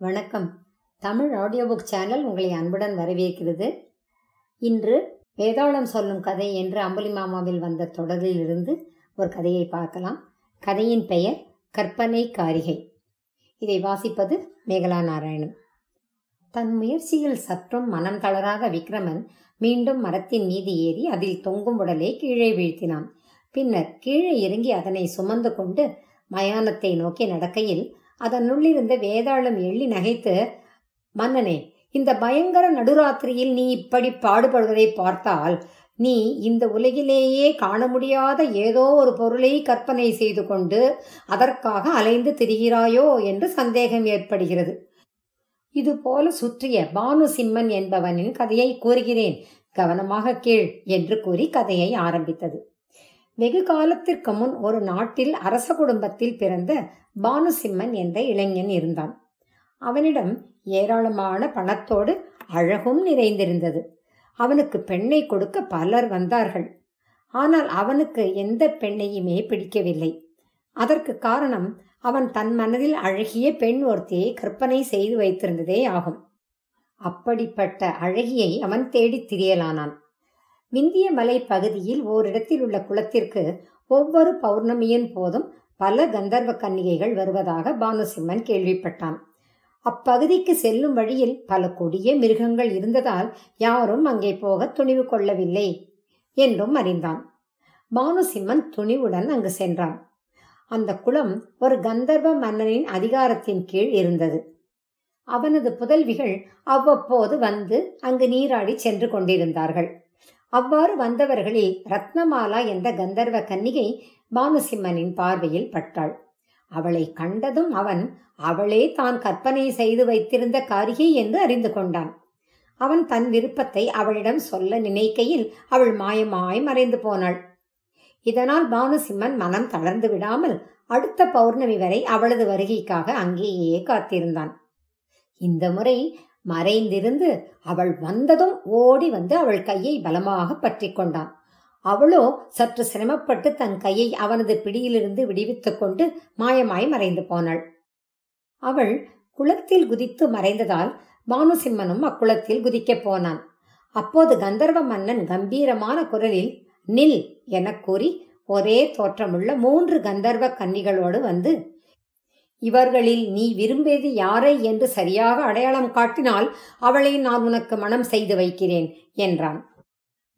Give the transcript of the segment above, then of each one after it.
வணக்கம். Tamil audio book channel உங்களை அன்புடன் வரவேற்கிறது. இன்று வேதாளம் சொல்லும் கதை என்று அம்புலி மாமாவில் வந்த தொடரில் இருந்து ஒரு கதையை பார்க்கலாம். கதையின் பெயர் கற்பனை காரிகை. இதை வாசிப்பது மேகலா நாராயணன். தன் முயற்சியில் சற்றும் மனம் தளராக விக்ரமன் மீண்டும் மரத்தின் மீது ஏறி அதில் தொங்கும் உடலை கீழே வீழ்த்தினான். பின்னர் கீழே இறங்கி அதனை சுமந்து கொண்டு மயானத்தை நோக்கி நடக்கையில் அதனுள்ளிருந்த வேதாளம் எள்ளி நகைத்து மன்னனே இந்த பயங்கர நடுராத்திரியில் நீ இப்படி பாடுபடுவதை பார்த்தால் நீ இந்த உலகிலேயே காண முடியாத ஏதோ ஒரு பொருளை கற்பனை செய்து கொண்டு அதற்காக அலைந்து திரிகிறாயோ? என்று சந்தேகம் ஏற்படுகிறது. இது போல சுற்றிய பானு சிம்மன் என்பவனின் கதையை கூறுகிறேன். கவனமாக கீழ் என்று கூறி கதையை ஆரம்பித்தது. வெகு காலத்திற்கு முன் ஒரு நாட்டில் அரச குடும்பத்தில் பிறந்த பானுசிம்மன் என்ற இளைஞன் இருந்தான். அவனிடம் ஏராளமான பணத்தோடு அழகும் நிறைந்திருந்தது. அவனுக்கு பெண்ணை கொடுக்க பலர் வந்தார்கள். ஆனால் அவனுக்கு எந்த பெண்ணையுமே பிடிக்கவில்லை. அதற்கு காரணம் அவன் தன் மனதில் அழகிய பெண் ஒருத்தியை கற்பனை செய்து வைத்திருந்ததே ஆகும். அப்படிப்பட்ட அழகியை அவன் தேடித் திரியலானான். விந்திய மலை பகுதியில் ஓரிடத்தில் உள்ள குளத்திற்கு ஒவ்வொரு பௌர்ணமியின் போதும் பல கந்தர்வ கன்னிகைகள் வருவதாக பானுசிம்மன் கேள்விப்பட்டான். அப்பகுதிக்கு செல்லும் வழியில் பல கொடிய மிருகங்கள் இருந்ததால் யாரும் அங்கே போக துணிவு கொள்ளவில்லை என்றும் அறிந்தான். பானுசிம்மன் துணிவுடன் அங்கு சென்றான். அந்த குளம் ஒரு கந்தர்வ மன்னனின் அதிகாரத்தின் கீழ் இருந்தது. அவனது புதல்விகள் அவ்வப்போது வந்து அங்கு நீராடி சென்று கொண்டிருந்தார்கள். அவ்வாறு வந்தவர்களில் ரத்னமாலா என்ற கந்தர்வ கன்னிகை பானுசிம்மனின் பார்வையில் பட்டாள். அவளை கண்டதும் அவன் அவளே தான் கற்பனை செய்து வைத்திருந்த காரிகை என்று அறிந்து கொண்டான். அவன் தன் விருப்பத்தை அவளிடம் சொல்ல நினைக்கையில் அவள் மாயமாய் மறைந்து போனாள். இதனால் பானுசிம்மன் மனம் தளர்ந்து விடாமல் அடுத்த பௌர்ணமி வரை அவளது வருகைக்காக அங்கேயே காத்திருந்தான். இந்த முறை மறைந்திருந்து அவள் வந்ததும் ஓடி வந்து அவள் கையை பலமாக பற்றி கொண்டான். அவளோ சற்று சிரமப்பட்டு தன் கையை அவனது பிடியிலிருந்து விடுவித்துக் கொண்டு மாயமாய் மறைந்து போனாள். அவள் குளத்தில் குதித்து மறைந்ததால் பானுசிம்மனும் அக்குளத்தில் குதிக்கப் போனான். அப்போது கந்தர்வ மன்னன் கம்பீரமான குரலில் நில் எனக் கூறி ஒரே தோற்றமுள்ள மூன்று கந்தர்வ கன்னிகளோடு வந்து இவர்களில் நீ விரும்பியது யாரை என்று சரியாக அடையாளம் காட்டினால் அவளை நான் உனக்கு மனம் செய்து வைக்கிறேன் என்றான்.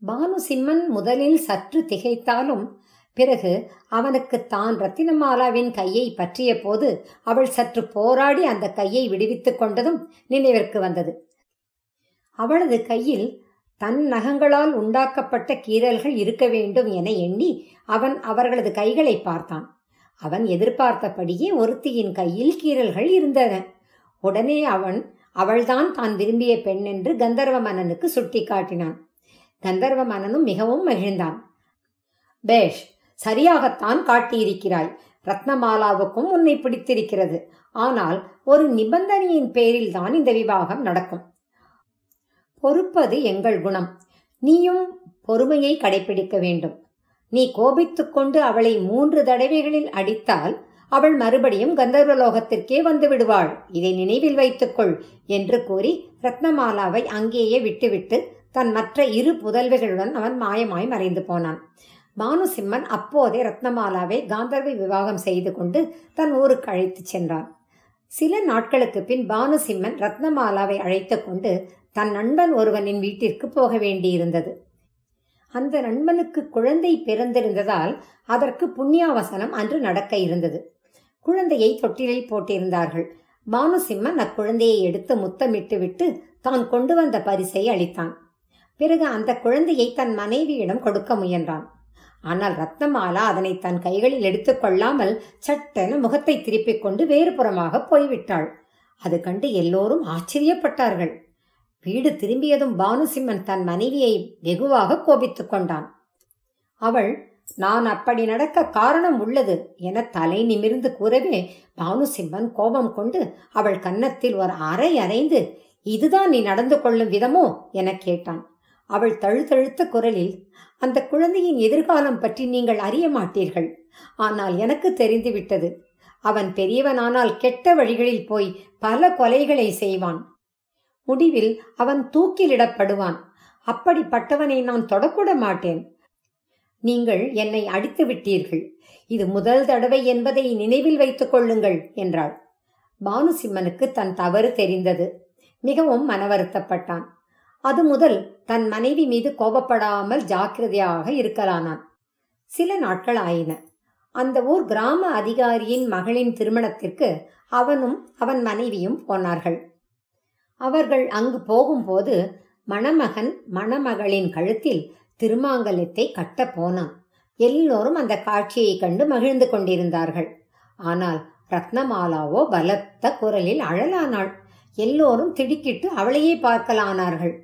பானு சிம்மன் முதலில் சற்று திகைத்தாலும் பிறகு அவனுக்கு தான் ரத்தினமாலாவின் கையை பற்றிய போது அவள் சற்று போராடி அந்த கையை விடுவித்துக் கொண்டதும் நினைவிற்கு வந்தது. அவளது கையில் தன் நகங்களால் உண்டாக்கப்பட்ட கீறல்கள் இருக்க வேண்டும் என எண்ணி அவன் அவர்களது கைகளை பார்த்தான். அவன் எதிர்பார்த்தபடியே ஒருத்தியின் கையில் கீறல்கள் இருந்தன. உடனே அவன் அவள்தான் தான் விரும்பிய பெண் என்று கந்தர்வ மன்னனுக்கு சுட்டி காட்டினான் கந்தர்வ மன்னனும் மிகவும் மகிழ்ந்தான். பேஷ் சரியாகத்தான் காட்டியிருக்கிறாய். ரத்னமாலாவுக்கும் உன்னை பிடித்திருக்கிறது. ஆனால் ஒரு நிபந்தனையின் பேரில் தான் இந்த விவாகம் நடக்கும். பொறுப்பது எங்கள் குணம். நீயும் பொறுமையை கடைபிடிக்க வேண்டும். நீ கோபித்துக்கொண்டு அவளை மூன்று தடவைகளில் அடித்தால் அவள் மறுபடியும் கந்தர்வலோகத்திற்கே வந்து விடுவாள். இதை நினைவில் வைத்துக்கொள் என்று கூறி ரத்னமாலாவை அங்கேயே விட்டுவிட்டு தன் மற்ற இரு புதல்விகளுடன் அவன் மாயமாய் மறைந்து போனான். பானுசிம்மன் அப்போதே ரத்னமாலாவை காந்தர்வை விவாகம் செய்து கொண்டு தன் ஊருக்கு அழைத்துச் சென்றான். சில நாட்களுக்கு பின் பானுசிம்மன் ரத்னமாலாவை அழைத்து கொண்டு தன் நண்பன் ஒருவனின் வீட்டிற்கு போக வேண்டியிருந்தது. அந்த நண்பனுக்கு குழந்தை பிறந்திருந்ததால் அதற்கு புண்ணியாவசனம் அன்று நடக்க இருந்தது. குழந்தையை தொட்டிலில் போட்டிருந்தார்கள். பானுசிம்மன் அக்குழந்தையை எடுத்து முத்தமிட்டு விட்டு தான் கொண்டு வந்த பரிசை அளித்தான். பிறகு அந்த குழந்தையை தன் மனைவியிடம் கொடுக்க முயன்றான். ஆனால் ரத்னமாலா அதனை தன் கைகளில் எடுத்துக்கொள்ளாமல் சட்டென முகத்தை திருப்பிக் கொண்டு வேறு புறமாக போய்விட்டாள். அது கண்டு எல்லோரும் ஆச்சரியப்பட்டார்கள். வீடு திரும்பியதும் பானுசிம்மன் தன் மனைவியை வெகுவாக கோபித்துக் கொண்டான். அவள் நான் அப்படி நடக்க காரணம் உள்ளது என தலை நிமிர்ந்து கூறவே பானுசிம்மன் கோபம் கொண்டு அவள் கன்னத்தில் ஒரு அறை அறைந்து இதுதான் நீ நடந்து கொள்ளும் விதமோ? என கேட்டான். அவள் தழுத்தழுத்த குரலில் அந்த குழந்தையின் எதிர்காலம் பற்றி நீங்கள் அறிய மாட்டீர்கள். ஆனால் எனக்கு தெரிந்துவிட்டது. அவன் பெரியவனானால் கெட்ட வழிகளில் போய் பல கொலைகளை செய்வான். முடிவில் அவன் தூக்கிலிடப்படுவான். அப்படிப்பட்டவனை நான் தொடக்கூட மாட்டேன். நீங்கள் என்னை அடித்து விட்டீர்கள். இது முதல் தடவை என்பதை நினைவில் வைத்துக் கொள்ளுங்கள் என்றாள். பானுசிம்மனுக்கு தன் தவறு தெரிந்தது. மிகவும் மனவருத்தப்பட்டான். அது முதல் தன் மனைவி மீது கோபப்படாமல் ஜாக்கிரதையாக இருக்கலானான். சில நாட்கள் ஆயின. அந்த ஊர் கிராம அதிகாரியின் மகளின் திருமணத்திற்கு அவனும் அவன் மனைவியும் போனார்கள். அவர்கள் அங்கு போகும்போது மணமகன் மணமகளின் கழுத்தில் திருமாங்கலத்தை கட்டப் போனான். எல்லோரும் அந்த காட்சியை கண்டு மகிழ்ந்து கொண்டிருந்தார்கள். ஆனால் ரத்னமாலாவோ பலத்த குரலில் அழலானாள். எல்லோரும் திடுக்கிட்டு அவளையே பார்க்கலானார்கள்.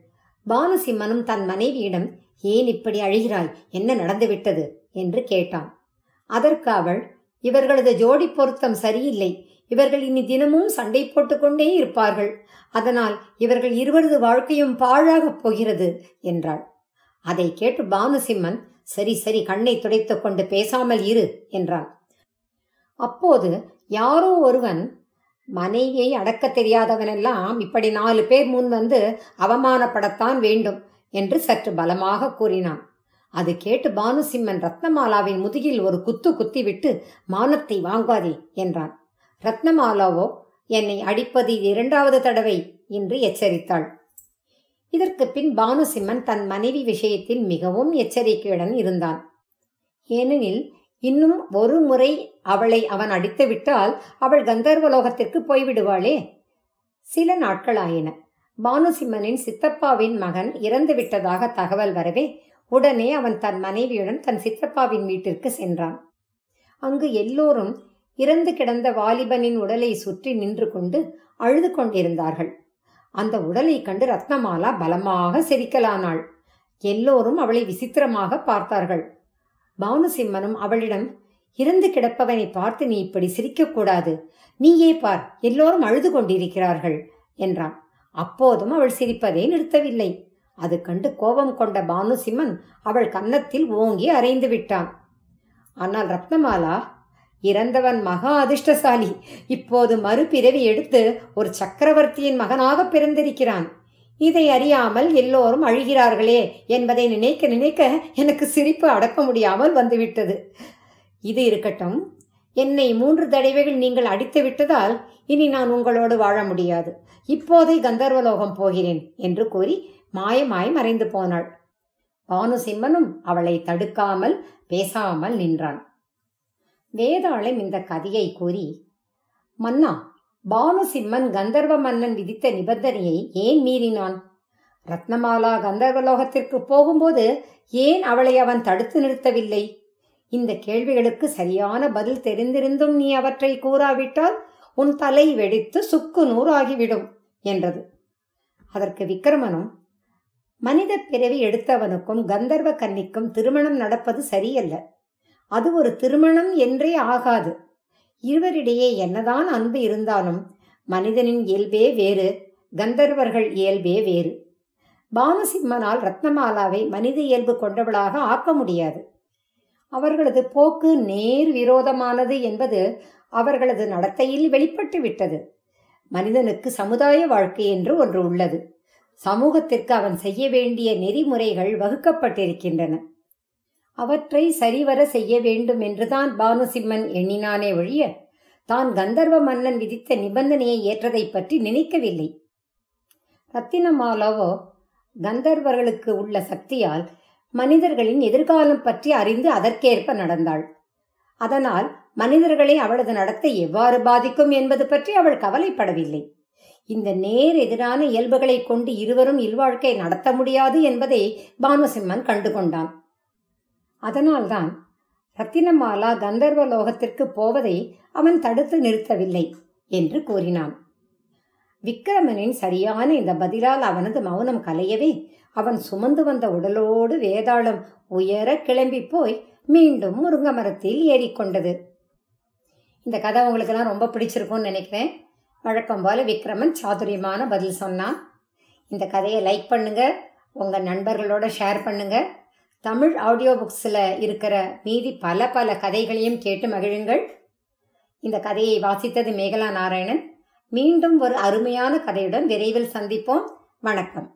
பானுசிம்மனும் தன் மனைவியிடம் ஏன் இப்படி அழுகிறாய்? என்ன நடந்துவிட்டது? என்று கேட்டான். அதற்கு அவள் இவர்களது ஜோடி பொருத்தம் சரியில்லை. இவர்கள் இனி தினமும் சண்டை போட்டுக்கொண்டே இருப்பார்கள். அதனால் இவர்கள் இருவரது வாழ்க்கையும் பாழாகப் போகிறது என்றாள். அதை கேட்டு பானுசிம்மன் சரி சரி கண்ணை துடைத்துக் கொண்டு பேசாமல் இரு என்றான். அப்போது யாரோ ஒருவன் மனைவியை அடக்க தெரியாதவனெல்லாம் இப்படி நாலு பேர் முன் வந்து அவமானப்படத்தான் வேண்டும் என்று சற்று பலமாக கூறினான். அது கேட்டு பானுசிம்மன் ரத்னமாலாவின் முதுகில் ஒரு குத்து குத்திவிட்டு மானத்தை வாங்காதே என்றான். ரத்னமாலாவோ என்னை அடிப்பது இரண்டாவது தடவை என்று எச்சரித்தாள். இதற்கு பின் பானுசிம்மன் தன் மனைவி விஷயத்தில் மிகவும் எச்சரிக்கையுடன் இருந்தான். ஏனெனில் இன்னும் ஒரு முறை அவளை அவன் அடித்துவிட்டால் அவள் கந்தர்வலோகத்திற்கு போய்விடுவாளே. சில நாட்களாயின. பானுசிம்மனின் சித்தப்பாவின் மகன் இறந்து விட்டதாக தகவல் வரவே உடனே அவன் தன் மனைவியுடன் தன் சித்தப்பாவின் வீட்டிற்கு சென்றான். அங்கு எல்லோரும் இறந்து கிடந்த வாலிபனின் உடலை சுற்றி நின்று கொண்டு அழுது கொண்டிருந்தார்கள். அந்த உடலை கண்டு ரத்னமாலா பலமாக சிரிக்கலானாள். எல்லோரும் அவளை விசித்திரமாக பார்த்தார்கள். பானுசிம்மனும் அவளிடம் இறந்து கிடப்பவனை பார்த்து நீ இப்படி சிரிக்கக்கூடாது நீயே பார் எல்லோரும் அழுது கொண்டிருக்கிறார்கள் என்றான். அப்போதும் அவள் சிரிப்பதை நிறுத்தவில்லை. அது கண்டு கோபம் கொண்ட பானுசிம்மன் அவள் கன்னத்தில் ஓங்கி அறைந்து விட்டான். ஆனால் ரத்னமாலா இறந்தவன் மகா அதிர்ஷ்டசாலி. இப்போது மறுபிறவி எடுத்து ஒரு சக்கரவர்த்தியின் மகனாக பிறந்திருக்கிறான். இதை அறியாமல் எல்லோரும் அழுகிறார்களே என்பதை நினைக்க நினைக்க எனக்கு சிரிப்பு அடக்க முடியாமல் வந்துவிட்டது. இது இருக்கட்டும். என்னை மூன்று தடவைகள் நீங்கள் அடித்து விட்டதால் இனி நான் உங்களோடு வாழ முடியாது. இப்போதை கந்தர்வலோகம் போகிறேன் என்று கூறி மாயமாய் மறைந்து போனாள். பானுசிம்மனும் அவளை தடுக்காமல் பேசாமல் நின்றான். வேதாளம் இந்த கதையை கூறி மன்னா பானுசிம்மன் கந்தர்வ மன்னன் விதித்த நிபந்தனையை ஏன் மீறினான்? ரத்னமாலா கந்தர்வலோகத்திற்கு போகும்போது ஏன் அவளை அவன் தடுத்து நிறுத்தவில்லை? இந்த கேள்விகளுக்கு சரியான பதில் தெரிந்திருந்தும் நீ அவற்றை கூறாவிட்டால் உன் தலை வெடித்து சுக்கு நூறாகிவிடும் என்றது. அதற்கு விக்ரமனும் மனித பிறவி எடுத்தவனுக்கும் கந்தர்வ கன்னிக்கும் திருமணம் நடப்பது சரியல்ல. அது ஒரு திருமணம் என்றே ஆகாது. இருவரிடையே என்னதான் அன்பு இருந்தாலும் மனிதனின் இயல்பே வேறு கந்தர்வர்கள் இயல்பே வேறு. பானுசிம்மனால் ரத்னமாலாவை மனித இயல்பு கொண்டவளாக ஆக்க முடியாது. அவர்களது போக்கு நேர் விரோதமானது என்பது அவர்களது நடத்தையில் வெளிப்பட்டு விட்டது. மனிதனுக்கு சமுதாய வாழ்க்கை என்று ஒன்று உள்ளது. சமூகத்திற்கு அவன் செய்ய வேண்டிய நெறிமுறைகள் வகுக்கப்பட்டிருக்கின்றன. அவற்றை சரிவர செய்ய வேண்டும் என்றுதான் பானுசிம்மன் எண்ணினானே ஒழிய தான் கந்தர்வ மன்னன் விதித்த நிபந்தனையை ஏற்றதை பற்றி நினைக்கவில்லை. ரத்தினமாலாவோ கந்தர்வர்களுக்கு உள்ள சக்தியால் மனிதர்களின் எதிர்காலம் பற்றி அறிந்து அதற்கேற்ப நடந்தாள். அதனால் மனிதர்களை அவளது நடத்தை எவ்வாறு பாதிக்கும் என்பது பற்றி அவள் கவலைப்படவில்லை. இந்த நேர் எதிரான இயல்புகளை கொண்டு இருவரும் இல்வாழ்க்கை நடத்த முடியாது என்பதை பானுசிம்மன் கண்டுகொண்டான். அதனால்தான் ரத்தினமாலா கந்தர்வ லோகத்திற்கு போவதை அவன் தடுத்து நிறுத்தவில்லை என்று கூறினான். விக்கிரமனின் சரியான இந்த பதிலால் அவனது மௌனம் கலையவே அவன் சுமந்து வந்த உடலோடு வேதாளம் உயர கிளம்பி போய் மீண்டும் முருங்க மரத்தில் ஏறிக்கொண்டது. இந்த கதை உங்களுக்கெல்லாம் ரொம்ப பிடிச்சிருக்கும்னு நினைக்கிறேன். வழக்கம் போல விக்ரமன் சாதுரியமான பதில் சொன்னான். இந்த கதையை லைக் பண்ணுங்க. உங்க நண்பர்களோட ஷேர் பண்ணுங்க. தமிழ் ஆடியோ புக்ஸில் இருக்கிற மீதி பல பல கதைகளையும் கேட்டு மகிழுங்கள். இந்த கதையை வாசித்தது மேகலா நாராயணன். மீண்டும் ஒரு அருமையான கதையுடன் விரைவில் சந்திப்போம். வணக்கம்.